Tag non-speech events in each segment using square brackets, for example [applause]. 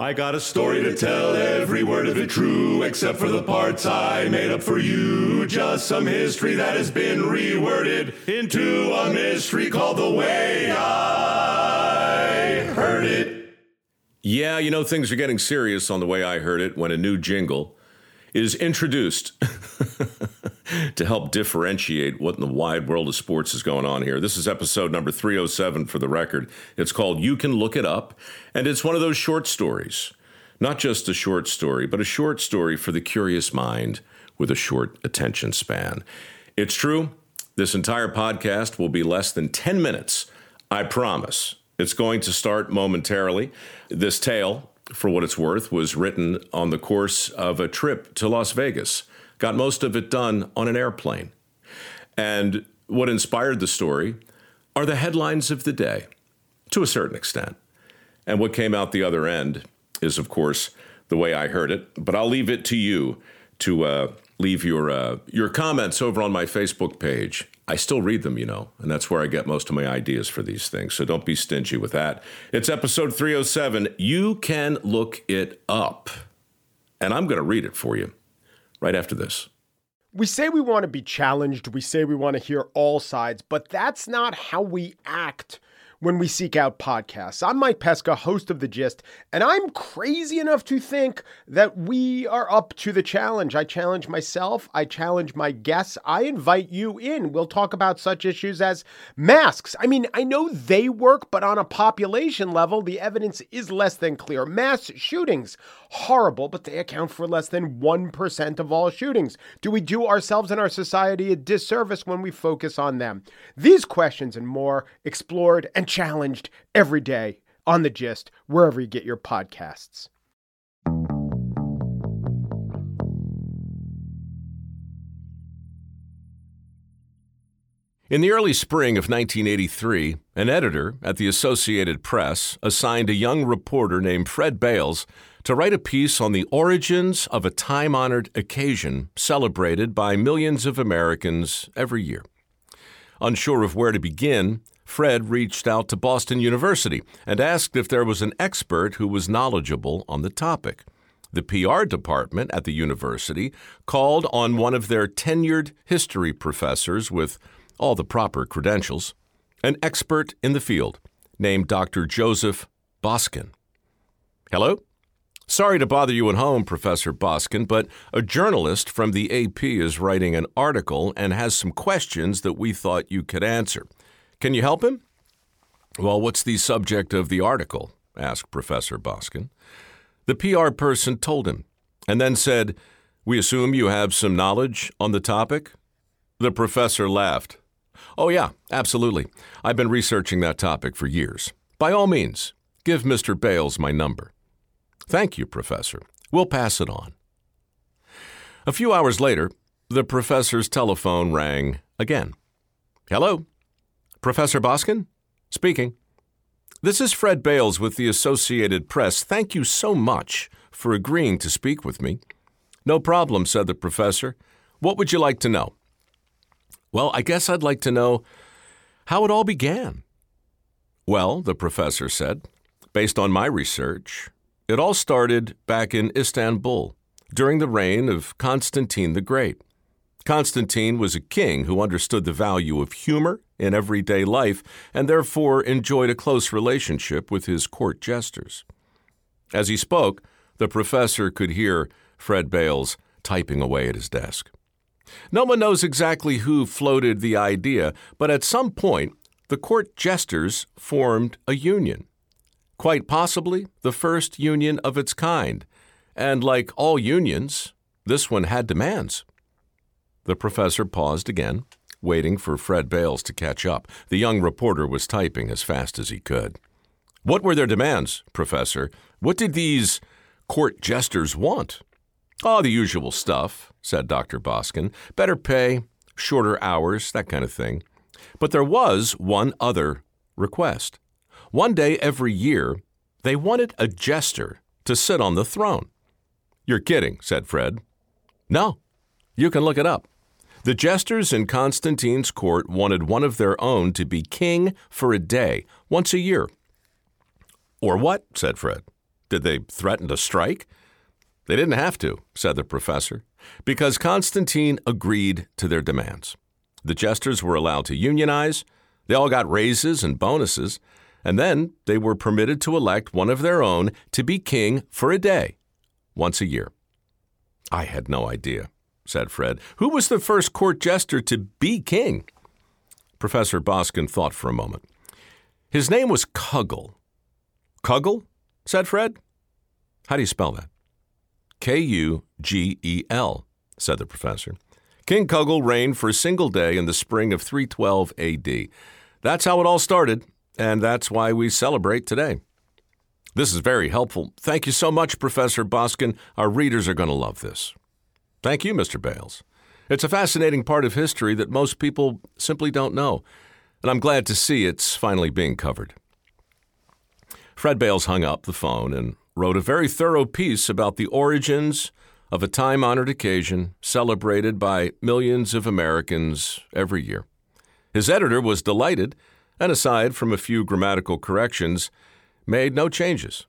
I got a story to tell, every word of it true, except for the parts I made up for you. Just some history that has been reworded into a mystery called The Way I Heard It. Yeah, you know, things are getting serious on The Way I Heard It when a new jingle is introduced [laughs] [laughs] to help differentiate what in the wide world of sports is going on here. This is episode number 307 for the record. It's called You Can Look It Up, and it's one of those short stories. Not just a short story, but a short story for the curious mind with a short attention span. It's true, this entire podcast will be less than 10 minutes. I promise. It's going to start momentarily. This tale for what it's worth, was written on the course of a trip to Las Vegas. Got most of it done on an airplane. And what inspired the story are the headlines of the day, to a certain extent. And what came out the other end is, of course, the way I heard it. But I'll leave it to you to uh, leave your uh, your comments over on my Facebook page. I still read them, you know, and that's where I get most of my ideas for these things. So don't be stingy with that. It's episode 307. You can look it up. And I'm going to read it for you right after this. We say we want to be challenged, we say we want to hear all sides, but that's not how we act when we seek out podcasts. I'm Mike Pesca, host of The Gist, and I'm crazy enough to think that we are up to the challenge. I challenge myself, I challenge my guests, I invite you in. We'll talk about such issues as masks. I mean, I know they work, but on a population level, the evidence is less than clear. Mass shootings, horrible, but they account for less than 1% of all shootings. Do we do ourselves and our society a disservice when we focus on them? These questions and more explored and challenged every day on The Gist, wherever you get your podcasts. In the early spring of 1983, an editor at the Associated Press assigned a young reporter named Fred Bayles to write a piece on the origins of a time honored occasion celebrated by millions of Americans every year. Unsure of where to begin, Fred reached out to Boston University and asked if there was an expert who was knowledgeable on the topic. The PR department at the university called on one of their tenured history professors with all the proper credentials, an expert in the field named Dr. Joseph Boskin. Hello? Sorry to bother you at home, Professor Boskin, but a journalist from the AP is writing an article and has some questions that we thought you could answer. Can you help him? Well, what's the subject of the article? asked Professor Boskin. The PR person told him, and then said, We assume you have some knowledge on the topic? The professor laughed. Oh, yeah, absolutely. I've been researching that topic for years. By all means, give Mr. Bayles my number. Thank you, Professor. We'll pass it on. A few hours later, the professor's telephone rang again. Hello? Professor Boskin? Speaking. This is Fred Bayles with the Associated Press. Thank you so much for agreeing to speak with me. No problem, said the professor. What would you like to know? Well, I guess I'd like to know how it all began. Well, the professor said, based on my research, it all started back in Istanbul during the reign of Constantine the Great. Constantine was a king who understood the value of humor in everyday life and therefore enjoyed a close relationship with his court jesters. As he spoke, the professor could hear Fred Bayles typing away at his desk. No one knows exactly who floated the idea, but at some point, the court jesters formed a union. Quite possibly the first union of its kind. And like all unions, this one had demands. The professor paused again, waiting for Fred Bayles to catch up. The young reporter was typing as fast as he could. What were their demands, Professor? What did these court jesters want? Oh, the usual stuff, said Dr. Boskin. Better pay, shorter hours, that kind of thing. But there was one other request. One day every year, they wanted a jester to sit on the throne. You're kidding, said Fred. No, you can look it up. The jesters in Constantine's court wanted one of their own to be king for a day, once a year. Or what? said Fred. Did they threaten to strike? They didn't have to, said the professor, because Constantine agreed to their demands. The jesters were allowed to unionize, they all got raises and bonuses, and then they were permitted to elect one of their own to be king for a day, once a year. I had no idea, said Fred. Who was the first court jester to be king? Professor Boskin thought for a moment. His name was Kugel. Kugel? said Fred. How do you spell that? K U G E L, said the professor. King Kugel reigned for a single day in the spring of 312 AD. That's how it all started, and that's why we celebrate today. This is very helpful. Thank you so much, Professor Boskin. Our readers are going to love this. Thank you, Mr. Bayles. It's a fascinating part of history that most people simply don't know, and I'm glad to see it's finally being covered. Fred Bayles hung up the phone and wrote a very thorough piece about the origins of a time honored occasion celebrated by millions of Americans every year. His editor was delighted, and aside from a few grammatical corrections, made no changes.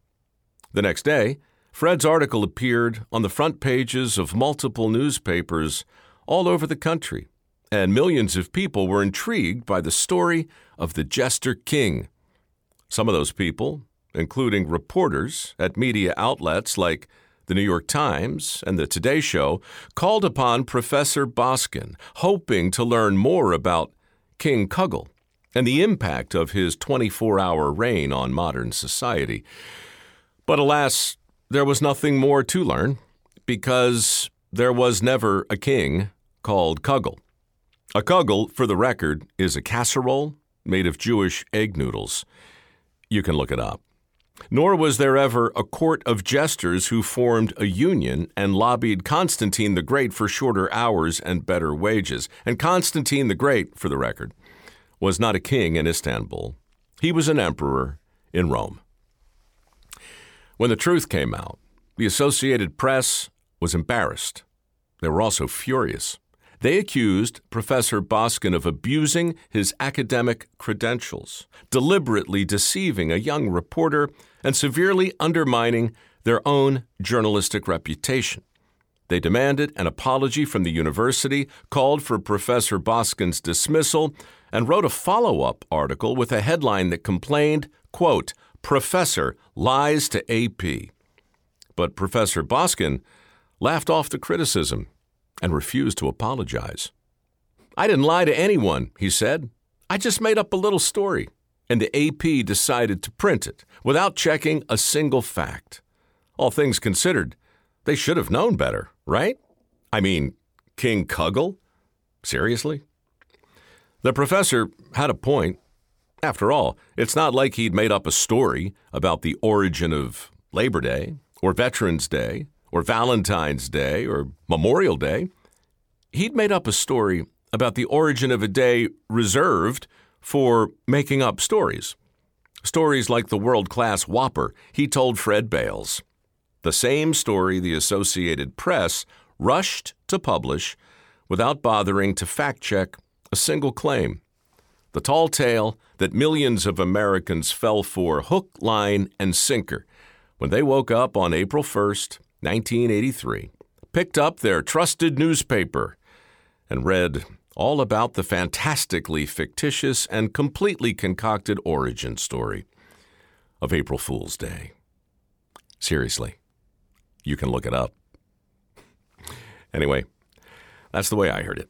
The next day, Fred's article appeared on the front pages of multiple newspapers all over the country, and millions of people were intrigued by the story of the Jester King. Some of those people, including reporters at media outlets like the New York Times and the Today Show, called upon Professor Boskin, hoping to learn more about King Kugel and the impact of his 24 hour reign on modern society. But alas, there was nothing more to learn because there was never a king called Kugel. A kugel, for the record, is a casserole made of Jewish egg noodles. You can look it up. Nor was there ever a court of jesters who formed a union and lobbied Constantine the Great for shorter hours and better wages. And Constantine the Great, for the record, was not a king in Istanbul. He was an emperor in Rome. When the truth came out, the Associated Press was embarrassed. They were also furious. They accused Professor Boskin of abusing his academic credentials, deliberately deceiving a young reporter, and severely undermining their own journalistic reputation. They demanded an apology from the university, called for Professor Boskin's dismissal, and wrote a follow up article with a headline that complained, quote, Professor lies to AP. But Professor Boskin laughed off the criticism and refused to apologize. I didn't lie to anyone, he said. I just made up a little story, and the AP decided to print it without checking a single fact. All things considered, they should have known better, right? I mean, King Kugel? Seriously? The professor had a point. After all, it's not like he'd made up a story about the origin of Labor Day, or Veterans Day, or Valentine's Day, or Memorial Day. He'd made up a story about the origin of a day reserved for making up stories. Stories like the world class Whopper he told Fred Bayles. The same story the Associated Press rushed to publish without bothering to fact check a single claim. The tall tale that millions of Americans fell for hook, line, and sinker when they woke up on April 1st, 1983, picked up their trusted newspaper, and read all about the fantastically fictitious and completely concocted origin story of April Fool's Day. Seriously, you can look it up. Anyway, that's the way I heard it.